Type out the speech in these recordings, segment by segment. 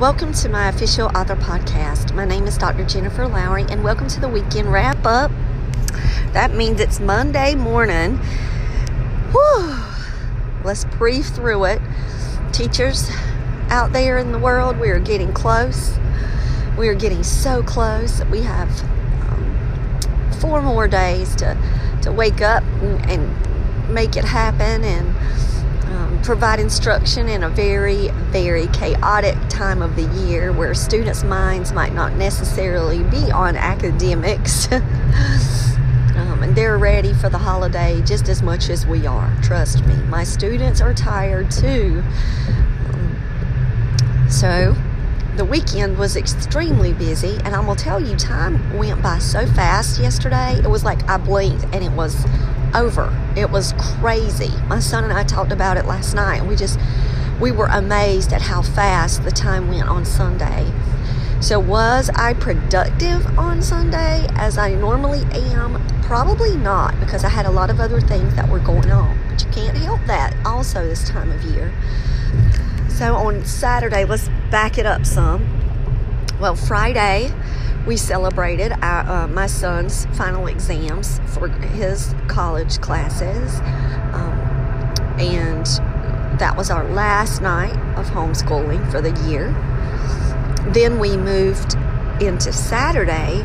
Welcome to my official author podcast. My name is Dr. Jennifer Lowry, and welcome to the weekend wrap up. That means it's Monday morning. Whew. Let's breathe through it. Teachers out there in the world, we are getting close. We are getting so close. That we have um, four more days to, to wake up and, and make it happen and provide instruction in a very, very chaotic time of the year where students' minds might not necessarily be on academics. um, and they're ready for the holiday just as much as we are. Trust me. My students are tired too. Um, so, the weekend was extremely busy, and I'm gonna tell you, time went by so fast yesterday. It was like I blinked and it was over. It was crazy. My son and I talked about it last night, we just we were amazed at how fast the time went on Sunday. So, was I productive on Sunday as I normally am? Probably not, because I had a lot of other things that were going on. But you can't help that also this time of year. So, on Saturday, let's back it up some. Well, Friday, we celebrated our, uh, my son's final exams for his college classes. Um, and that was our last night of homeschooling for the year. Then we moved into Saturday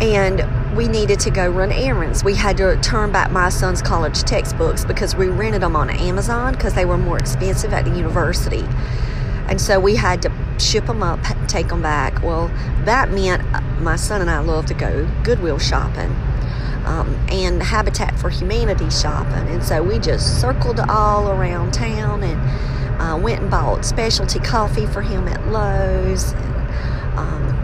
and we needed to go run errands. We had to turn back my son's college textbooks because we rented them on Amazon because they were more expensive at the university. And so we had to ship them up, take them back. Well, that meant uh, my son and I love to go Goodwill shopping. Um, and Habitat for Humanity shopping. And so we just circled all around town and uh, went and bought specialty coffee for him at Lowe's. And, um,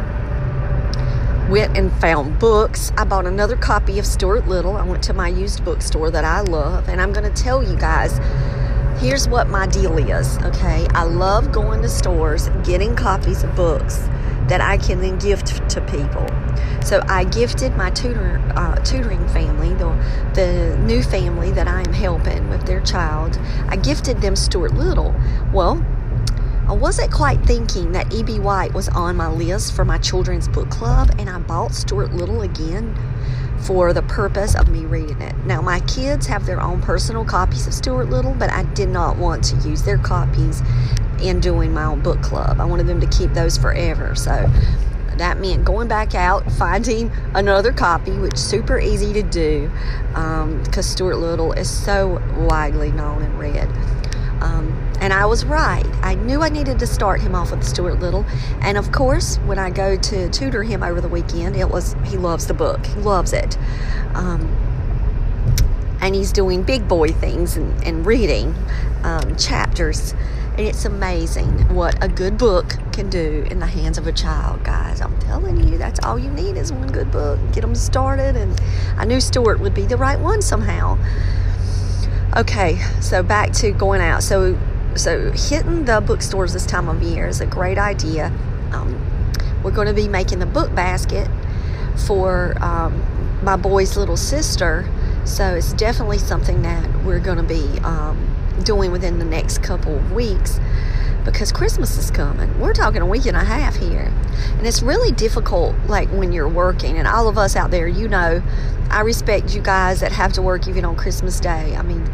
went and found books. I bought another copy of Stuart Little. I went to my used bookstore that I love. And I'm going to tell you guys here's what my deal is, okay? I love going to stores, getting copies of books that I can then gift to people. So I gifted my tutor, uh, tutoring family, the, the new family that I am helping with their child, I gifted them Stuart Little. Well, I wasn't quite thinking that E.B. White was on my list for my children's book club, and I bought Stuart Little again for the purpose of me reading it. Now, my kids have their own personal copies of Stuart Little, but I did not want to use their copies in doing my own book club. I wanted them to keep those forever. So that meant going back out, finding another copy, which is super easy to do because um, Stuart Little is so widely known and read. Um, and I was right. I knew I needed to start him off with Stuart Little. And of course, when I go to tutor him over the weekend, it was he loves the book. He loves it. Um, and he's doing big boy things and, and reading um, chapters. And it's amazing what a good book can do in the hands of a child, guys. I'm telling you, that's all you need is one good book. Get them started. And I knew Stuart would be the right one somehow. Okay, so back to going out. So so hitting the bookstores this time of year is a great idea. Um, we're going to be making the book basket for um, my boy's little sister, so it's definitely something that we're going to be um, doing within the next couple of weeks. because Christmas is coming. We're talking a week and a half here. And it's really difficult, like when you're working. And all of us out there, you know, I respect you guys that have to work even on Christmas Day. I mean,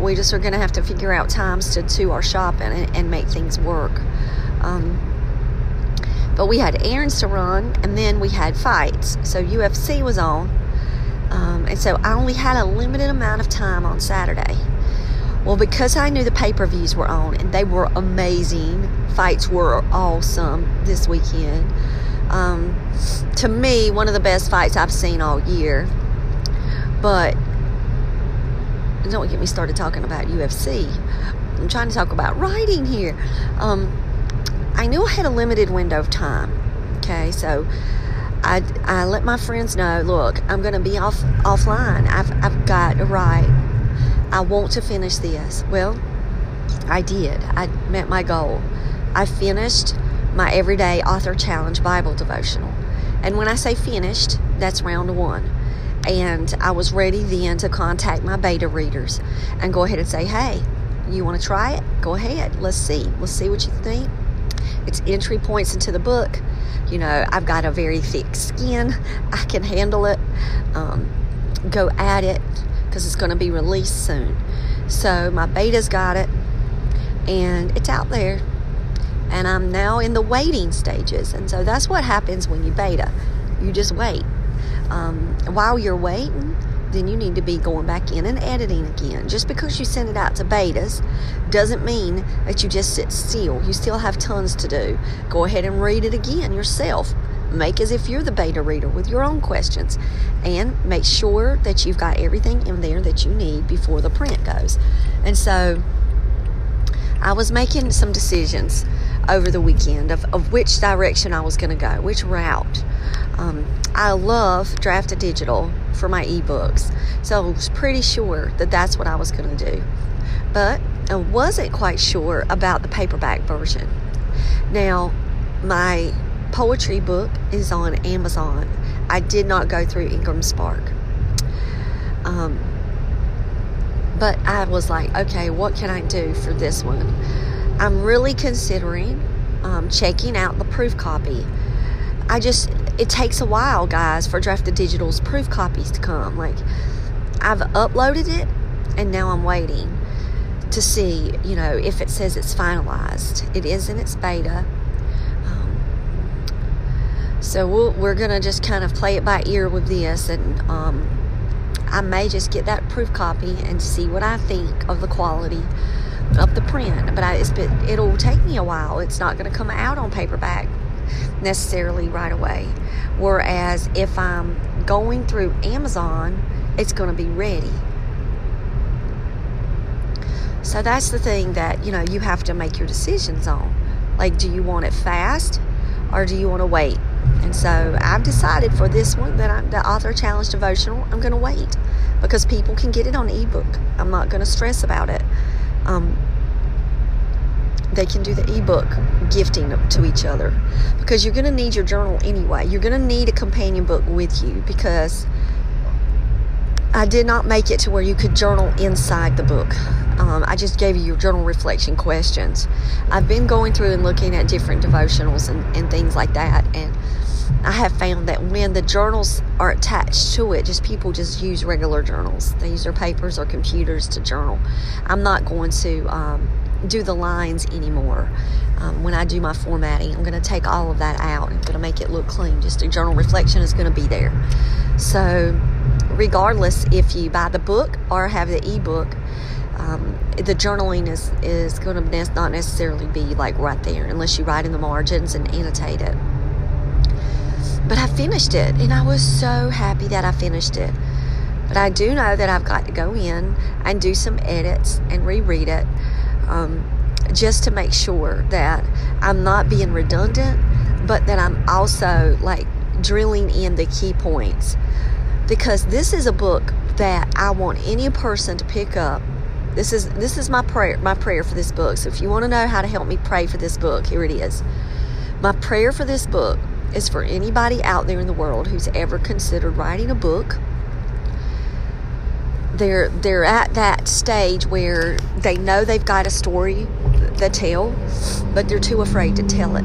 we just are going to have to figure out times to do our shopping and, and make things work. Um, but we had errands to run, and then we had fights. So UFC was on. Um, and so I only had a limited amount of time on Saturday. Well, because I knew the pay per views were on and they were amazing, fights were awesome this weekend. Um, to me, one of the best fights I've seen all year. But don't get me started talking about UFC. I'm trying to talk about writing here. Um, I knew I had a limited window of time. Okay, so I, I let my friends know, look, I'm going to be off offline. I've, I've got to write. I want to finish this. Well, I did. I met my goal. I finished my Everyday Author Challenge Bible devotional. And when I say finished, that's round one. And I was ready then to contact my beta readers and go ahead and say, hey, you want to try it? Go ahead. Let's see. Let's see what you think. It's entry points into the book. You know, I've got a very thick skin. I can handle it. Um, go at it because it's going to be released soon. So my beta's got it and it's out there. And I'm now in the waiting stages. And so that's what happens when you beta. You just wait. Um, while you're waiting, then you need to be going back in and editing again. Just because you send it out to betas doesn't mean that you just sit still. You still have tons to do. Go ahead and read it again yourself. Make as if you're the beta reader with your own questions and make sure that you've got everything in there that you need before the print goes. And so I was making some decisions over the weekend of, of which direction I was going to go, which route. Um, I love Draft2Digital for my ebooks, so I was pretty sure that that's what I was going to do. But I wasn't quite sure about the paperback version. Now, my poetry book is on Amazon. I did not go through Ingram Spark. Um, but I was like, okay, what can I do for this one? I'm really considering um, checking out the proof copy. I just, it takes a while, guys, for Draft2Digital's proof copies to come. Like, I've uploaded it and now I'm waiting to see, you know, if it says it's finalized. It is in its beta. Um, so we we are going to just kind of play it by ear with this and um, I may just get that proof copy and see what I think of the quality of the print. But I, it'll take me a while. It's not going to come out on paperback necessarily right away. Whereas if I'm going through Amazon, it's going to be ready. So that's the thing that, you know, you have to make your decisions on. Like, do you want it fast or do you want to wait? And so I've decided for this one that I'm the author challenge devotional, I'm going to wait because people can get it on ebook. I'm not going to stress about it. Um, they can do the ebook gifting to each other because you're going to need your journal anyway. You're going to need a companion book with you because I did not make it to where you could journal inside the book. Um, I just gave you your journal reflection questions. I've been going through and looking at different devotionals and, and things like that, and I have found that when the journals are attached to it, just people just use regular journals. They use their papers or computers to journal. I'm not going to um, do the lines anymore. Um, when I do my formatting, I'm going to take all of that out. I'm going to make it look clean. Just a journal reflection is going to be there. So, regardless if you buy the book or have the ebook, um, the journaling is, is going to not necessarily be like right there unless you write in the margins and annotate it. But I finished it and I was so happy that I finished it. But I do know that I've got to go in and do some edits and reread it um, just to make sure that I'm not being redundant, but that I'm also like drilling in the key points. Because this is a book that I want any person to pick up this is this is my prayer my prayer for this book. So if you want to know how to help me pray for this book, here it is. My prayer for this book is for anybody out there in the world who's ever considered writing a book. They're they're at that stage where they know they've got a story the tell, but they're too afraid to tell it.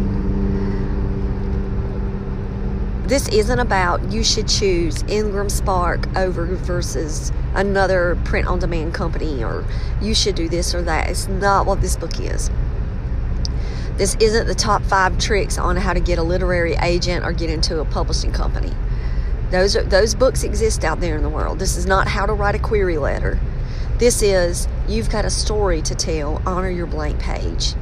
This isn't about you should choose Ingram Spark over versus another print on demand company or you should do this or that. It's not what this book is. This isn't the top five tricks on how to get a literary agent or get into a publishing company. Those are, those books exist out there in the world. This is not how to write a query letter. This is you've got a story to tell. Honor your blank page.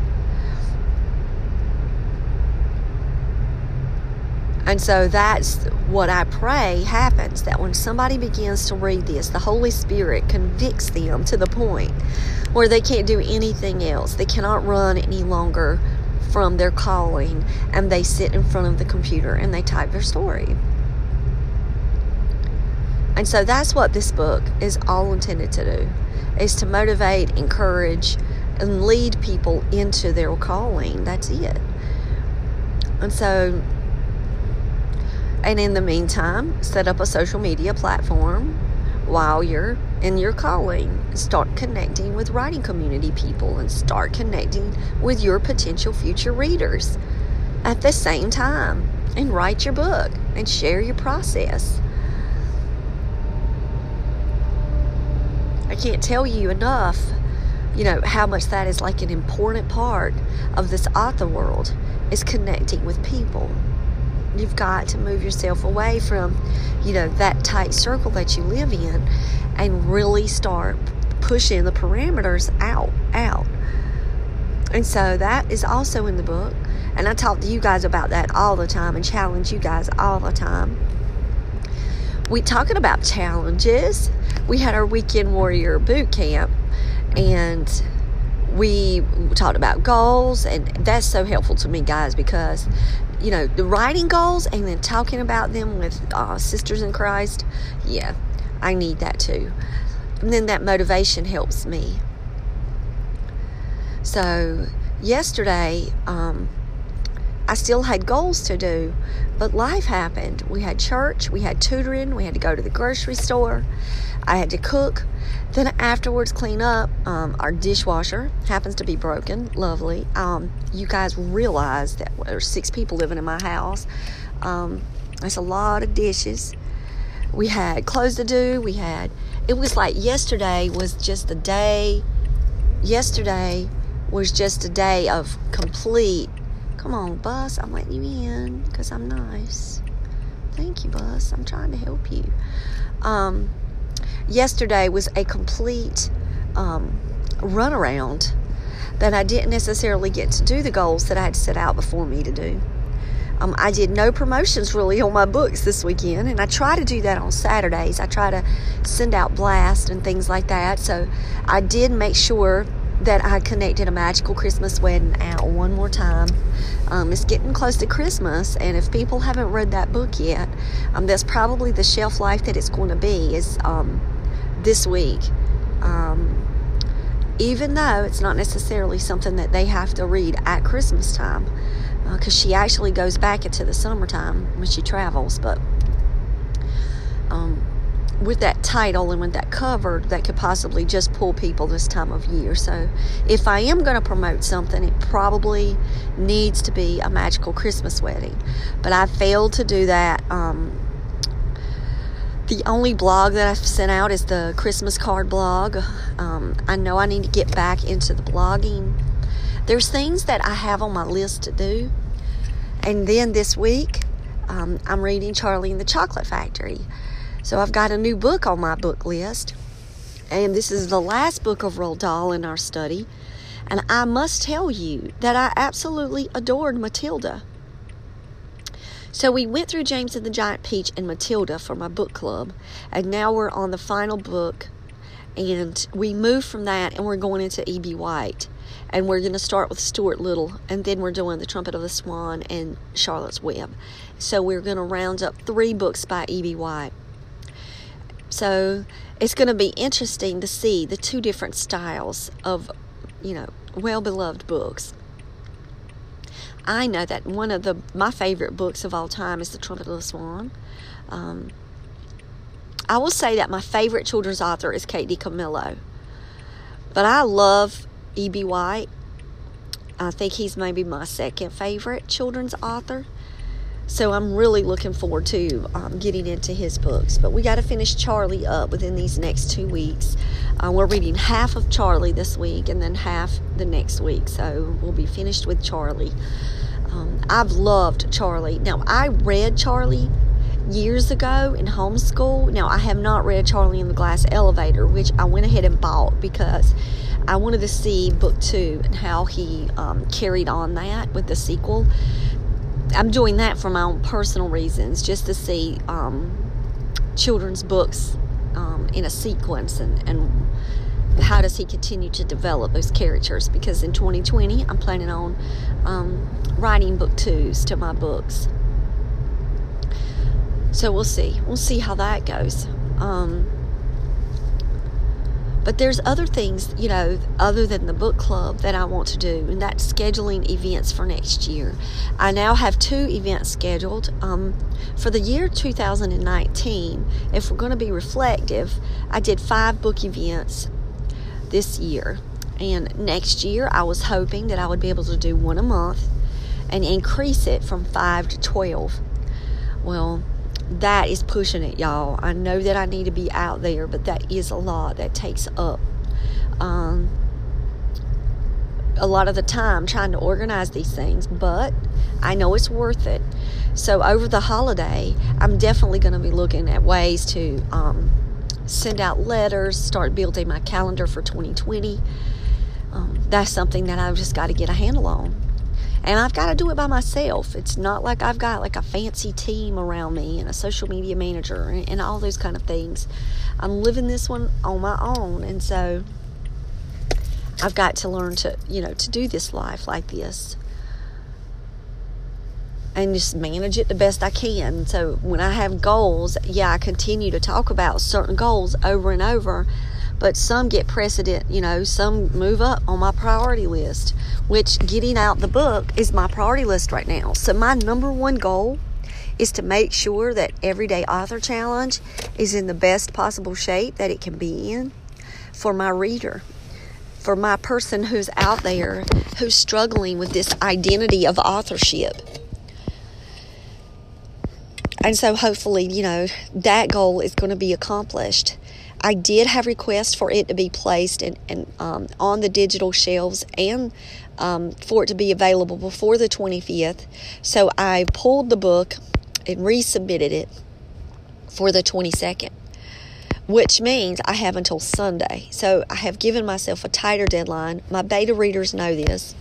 And so that's what I pray happens that when somebody begins to read this, the Holy Spirit convicts them to the point where they can't do anything else. They cannot run any longer from their calling and they sit in front of the computer and they type their story. And so that's what this book is all intended to do is to motivate, encourage, and lead people into their calling. That's it. And so and in the meantime, set up a social media platform while you're in your calling. Start connecting with writing community people and start connecting with your potential future readers at the same time. And write your book and share your process. I can't tell you enough, you know, how much that is like an important part of this author world is connecting with people. You've got to move yourself away from, you know, that tight circle that you live in and really start pushing the parameters out, out. And so that is also in the book. And I talk to you guys about that all the time and challenge you guys all the time. We talking about challenges. We had our weekend warrior boot camp and we talked about goals and that's so helpful to me guys because you know, the writing goals and then talking about them with uh, sisters in Christ, yeah, I need that too. And then that motivation helps me. So, yesterday, um, I still had goals to do, but life happened. We had church, we had tutoring, we had to go to the grocery store, I had to cook, then afterwards clean up. Um, our dishwasher happens to be broken. Lovely. Um, you guys realize that there's six people living in my house. Um, that's a lot of dishes. We had clothes to do. We had. It was like yesterday was just a day. Yesterday was just a day of complete. Come on, bus. I'm letting you in because I'm nice. Thank you, bus. I'm trying to help you. Um, yesterday was a complete um, runaround that I didn't necessarily get to do the goals that I had set out before me to do. Um, I did no promotions really on my books this weekend, and I try to do that on Saturdays. I try to send out blasts and things like that. So I did make sure that I connected a magical Christmas wedding out one more time. Um, it's getting close to Christmas, and if people haven't read that book yet, um, that's probably the shelf life that it's going to be. Is um, this week. Um, even though it's not necessarily something that they have to read at Christmas time, because uh, she actually goes back into the summertime when she travels. But um, with that title and with that cover, that could possibly just pull people this time of year. So, if I am going to promote something, it probably needs to be a magical Christmas wedding. But I failed to do that. Um, the only blog that I've sent out is the Christmas card blog. Um, I know I need to get back into the blogging. There's things that I have on my list to do. And then this week, um, I'm reading Charlie and the Chocolate Factory. So I've got a new book on my book list. And this is the last book of Roald Dahl in our study. And I must tell you that I absolutely adored Matilda. So we went through James and the Giant Peach and Matilda for my book club, and now we're on the final book, and we move from that and we're going into E.B. White, and we're going to start with Stuart Little, and then we're doing The Trumpet of the Swan and Charlotte's Web. So we're going to round up three books by E.B. White. So it's going to be interesting to see the two different styles of, you know, well beloved books. I know that one of the my favorite books of all time is The Trumpet of the Swan. Um, I will say that my favorite children's author is Kate DiCamillo, but I love E.B. White, I think he's maybe my second favorite children's author. So I'm really looking forward to um, getting into his books. But we got to finish Charlie up within these next two weeks. Uh, we're reading half of Charlie this week and then half the next week. So we'll be finished with Charlie. Um, I've loved Charlie. Now, I read Charlie years ago in homeschool. Now, I have not read Charlie in the Glass Elevator, which I went ahead and bought because I wanted to see book two and how he um, carried on that with the sequel. I'm doing that for my own personal reasons, just to see um, children's books um, in a sequence and, and how does he continue to develop those characters? Because in 2020 i'm planning on um, writing book twos to my books. So we'll see. We'll see how that goes. Um, but there's other things you know other than the book club that i want to do and that's scheduling events for next year i now have two events scheduled um, for the year 2019 if we're going to be reflective i did five book events this year. And next year, I was hoping that I would be able to do one a month and increase it from 5 to 12. Well, that is pushing it, y'all. I know that I need to be out there, but that is a lot that takes up um, a lot of the time trying to organize these things, but I know it's worth it. So, over the holiday, I'm definitely going to be looking at ways to um, send out letters, start building my calendar for 2020. Um, that's something that I've just got to get a handle on. And I've got to do it by myself. It's not like I've got like a fancy team around me and a social media manager and, and all those kind of things. I'm living this one on my own. And so I've got to learn to, you know, to do this life like this and just manage it the best I can. So when I have goals, yeah, I continue to talk about certain goals over and over, but some get precedent, you know, some move up on my priority list, which getting out the book is my priority list right now. So my number one goal is to make sure that Everyday Author Challenge is in the best possible shape that it can be in for my reader for my person who's out there who's struggling with this identity of authorship and so hopefully, you know, that goal is going to be accomplished. I did have requests for it to be placed in, in um, on the digital shelves and um, for it to be available before the 25th. So I pulled the book and resubmitted it for the 22nd, which means I have until Sunday. So I have given myself a tighter deadline. My beta readers know this.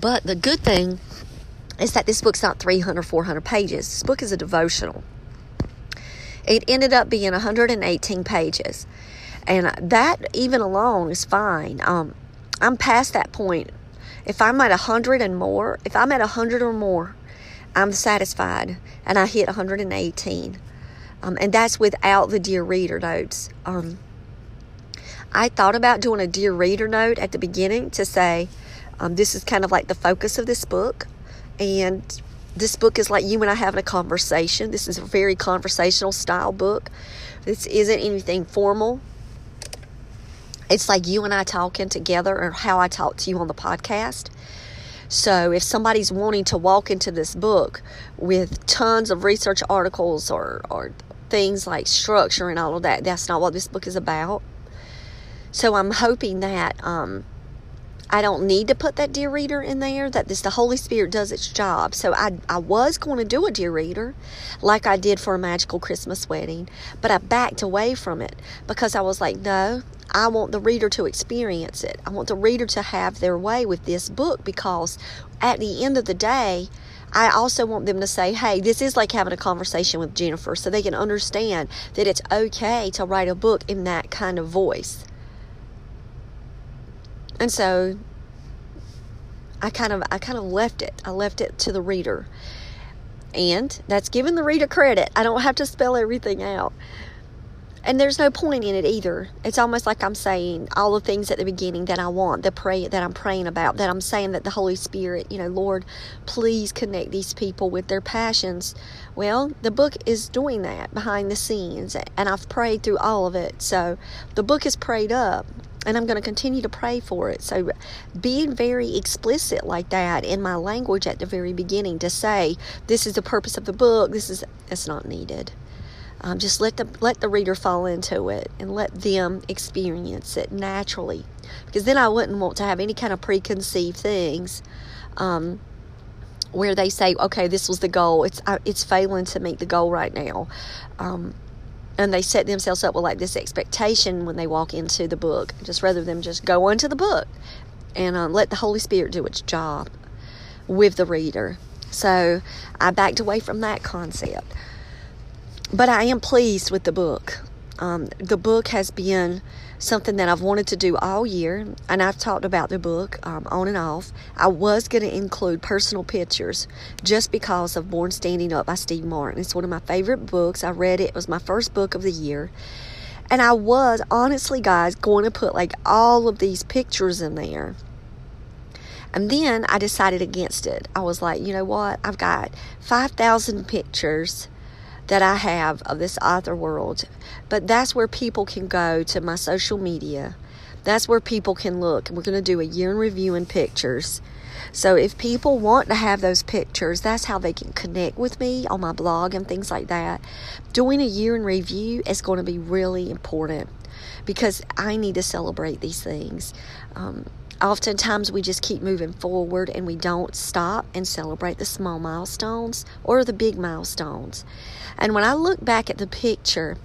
But the good thing is that this book's not 300 400 pages. This book is a devotional. It ended up being 118 pages. And that, even alone, is fine. Um, I'm past that point. If I'm at 100 and more, if I'm at 100 or more, I'm satisfied. And I hit 118. Um, and that's without the Dear Reader notes. Um, I thought about doing a Dear Reader note at the beginning to say, um, this is kind of like the focus of this book. And this book is like you and I having a conversation. This is a very conversational style book. This isn't anything formal. It's like you and I talking together, or how I talk to you on the podcast. So, if somebody's wanting to walk into this book with tons of research articles or, or things like structure and all of that, that's not what this book is about. So, I'm hoping that um, I don't need to put that dear reader in there, that this the Holy Spirit does its job. So I, I was going to do a dear reader like I did for a magical Christmas wedding, but I backed away from it because I was like, no, I want the reader to experience it. I want the reader to have their way with this book because at the end of the day, I also want them to say, hey, this is like having a conversation with Jennifer so they can understand that it's okay to write a book in that kind of voice. And so I kind of I kind of left it. I left it to the reader. And that's giving the reader credit. I don't have to spell everything out. And there's no point in it either. It's almost like I'm saying all the things at the beginning that I want, the pray that I'm praying about, that I'm saying that the Holy Spirit, you know, Lord, please connect these people with their passions. Well, the book is doing that behind the scenes, and I've prayed through all of it. So the book is prayed up and I'm going to continue to pray for it. So, being very explicit like that in my language at the very beginning to say this is the purpose of the book, this is that's not needed. Um, just let the let the reader fall into it and let them experience it naturally, because then I wouldn't want to have any kind of preconceived things. Um, where they say, okay, this was the goal. It's it's failing to meet the goal right now. Um, and they set themselves up with like this expectation when they walk into the book just rather than just go into the book and um, let the holy spirit do its job with the reader. So i backed away from that concept. But i am pleased with the book. Um, the book has been something that I've wanted to do all year, and I've talked about the book um, on and off. I was going to include personal pictures just because of Born Standing Up by Steve Martin. It's one of my favorite books. I read it, it was my first book of the year. And I was, honestly, guys, going to put like all of these pictures in there. And then I decided against it. I was like, you know what? I've got 5,000 pictures that I have of this author world. But that's where people can go to my social media. That's where people can look. We're going to do a year in review and pictures. So if people want to have those pictures, that's how they can connect with me on my blog and things like that. Doing a year in review is going to be really important because I need to celebrate these things. Um, oftentimes we just keep moving forward and we don't stop and celebrate the small milestones or the big milestones. And when I look back at the picture,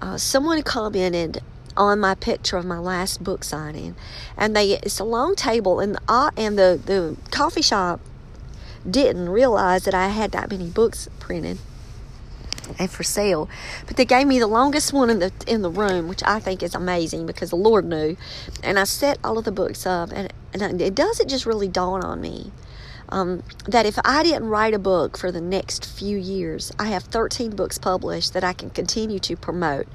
uh, someone commented on my picture of my last book signing, and they it's a long table, and uh, and the the coffee shop didn't realize that I had that many books printed and for sale. But they gave me the longest one in the in the room, which I think is amazing because the Lord knew. And I set all of the books up, and and it doesn't just really dawn on me um, that if I didn't write a book for the next few years, I have 13 books published that I can continue to promote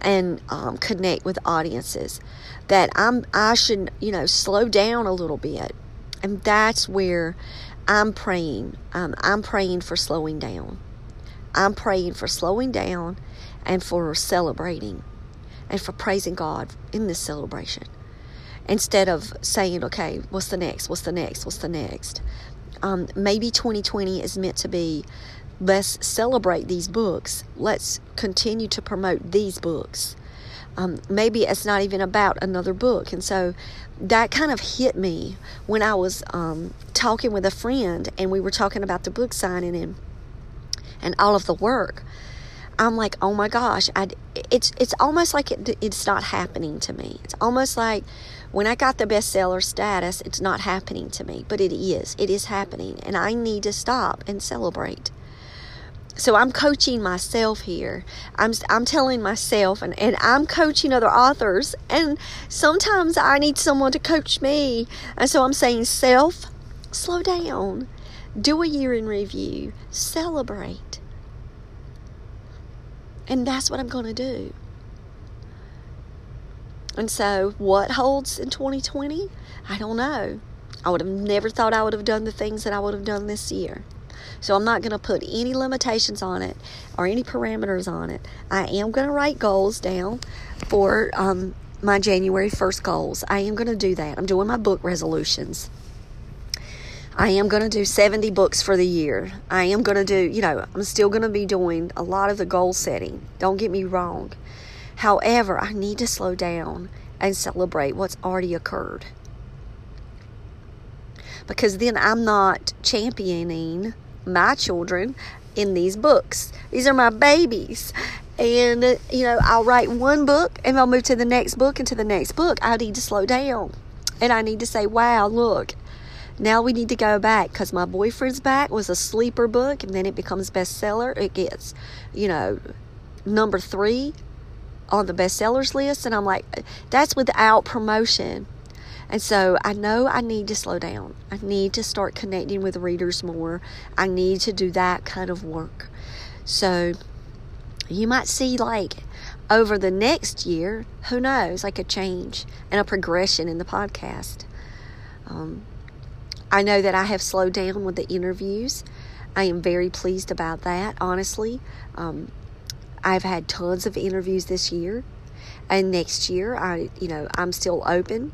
and um, connect with audiences. That I'm I should you know slow down a little bit, and that's where I'm praying. Um, I'm praying for slowing down. I'm praying for slowing down and for celebrating and for praising God in this celebration instead of saying, okay, what's the next? What's the next? What's the next? Um, maybe 2020 is meant to be let's celebrate these books. Let's continue to promote these books. Um, maybe it's not even about another book. And so that kind of hit me when I was um, talking with a friend and we were talking about the book signing and, and all of the work. I'm like, oh my gosh, I, it's it's almost like it, it's not happening to me. It's almost like when I got the bestseller status, it's not happening to me, but it is. It is happening, and I need to stop and celebrate. So I'm coaching myself here. I'm I'm telling myself, and, and I'm coaching other authors, and sometimes I need someone to coach me. And so I'm saying, self, slow down, do a year in review, celebrate and that's what I'm going to do. And so, what holds in 2020? I don't know. I would have never thought I would have done the things that I would have done this year. So, I'm not going to put any limitations on it or any parameters on it. I am going to write goals down for um, my January 1st goals. I am going to do that. I'm doing my book resolutions. I am going to do 70 books for the year. I am going to do, you know, I'm still going to be doing a lot of the goal setting. Don't get me wrong. However, I need to slow down and celebrate what's already occurred. Because then I'm not championing my children in these books. These are my babies. And, you know, I'll write one book and I'll move to the next book and to the next book. I need to slow down. And I need to say, wow, look, now we need to go back because my boyfriend's back was a sleeper book and then it becomes bestseller. It gets, you know, number three on the bestsellers list. And I'm like, that's without promotion. And so I know I need to slow down. I need to start connecting with readers more. I need to do that kind of work. So you might see like over the next year, who knows, like a change and a progression in the podcast. Um, I know that I have slowed down with the interviews. I am very pleased about that, honestly. Um, I've had tons of interviews this year, And next year, I, you know, I'm still open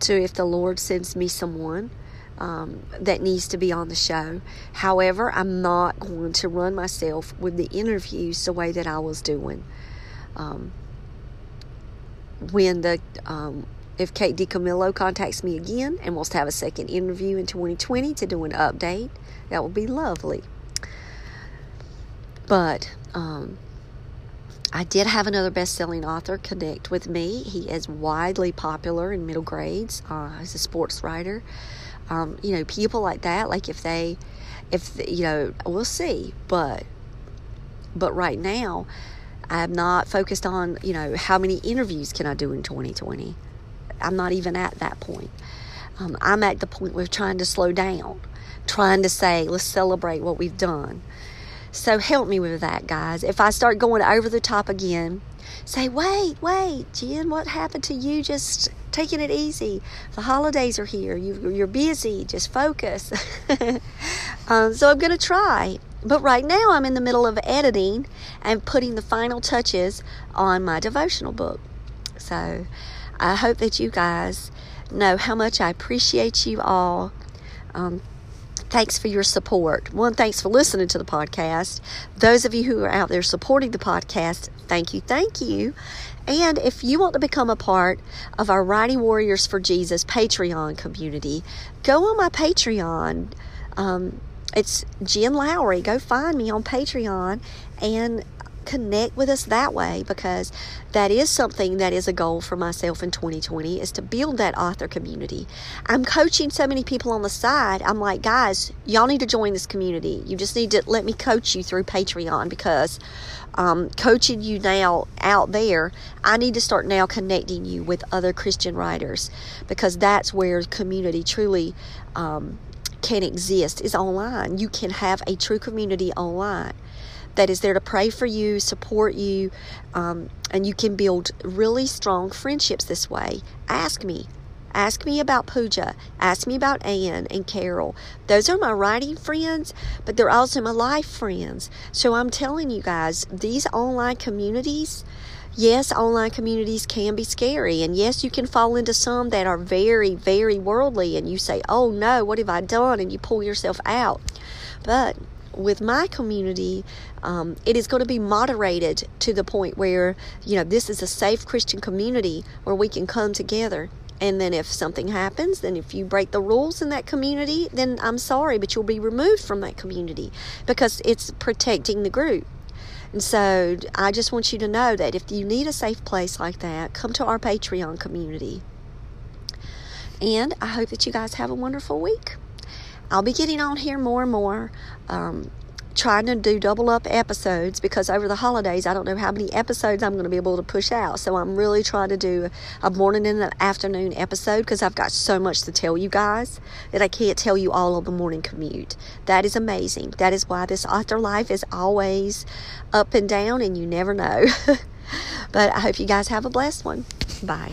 to if the Lord sends me someone um, that needs to be on the show. However, I'm not going to run myself with the interviews the way that I was doing. Um, when the um, if Kate DiCamillo contacts me again and wants to have a second interview in 2020 to do an update, that would be lovely. But um, I did have another best selling author connect with me. He is widely popular in middle grades. Uh, he's a sports writer. Um, you know, people like that, like if they, if, you know, we'll see. But, but right now, I'm not focused on, you know, how many interviews can I do in 2020. I'm not even at that point. Um, I'm at the point where trying to slow down, trying to say, let's celebrate what we've done. So help me with that, guys. If I start going over the top again, say, wait, wait, Jen, what happened to you? Just taking it easy. The holidays are here. You, are busy. Just focus. um, so I'm going to try. But right now, I'm in the middle of editing and putting the final touches on my devotional book. So I hope that you guys know how much I appreciate you all. Um, Thanks for your support. One, thanks for listening to the podcast. Those of you who are out there supporting the podcast, thank you, thank you. And if you want to become a part of our Writing Warriors for Jesus Patreon community, go on my Patreon. Um, it's Jen Lowry. Go find me on Patreon and connect with us that way because that is something that is a goal for myself in 2020 is to build that author community. I'm coaching so many people on the side. I'm like, guys, y'all need to join this community. You just need to let me coach you through Patreon because um, coaching you now out there, I need to start now connecting you with other Christian writers because that's where community truly um, can exist is online. You can have a true community online that is there to pray for you, support you, um, and you can build really strong friendships this way. Ask me. Ask me about Pooja. Ask me about Anne and Carol. Those are my writing friends, but they're also my life friends. So I'm telling you guys, these online communities, yes, online communities can be scary. And yes, you can fall into some that are very, very worldly and you say, oh no, what have I done? And you pull yourself out. But with my community, um, it is going to be moderated to the point where, you know, this is a safe Christian community where we can come together. And then if something happens, then if you break the rules in that community, then I'm sorry, but you'll be removed from that community because it's protecting the group. And so I just want you to know that if you need a safe place like that, come to our Patreon community. And I hope that you guys have a wonderful week. I'll be getting on here more and more. Um, trying to do double up episodes because over the holidays I don't know how many episodes I'm going to be able to push out. So I'm really trying to do a morning and an afternoon episode because I've got so much to tell you guys that I can't tell you all on the morning commute. That is amazing. That is why this author life is always up and down and you never know. but I hope you guys have a blessed one. Bye.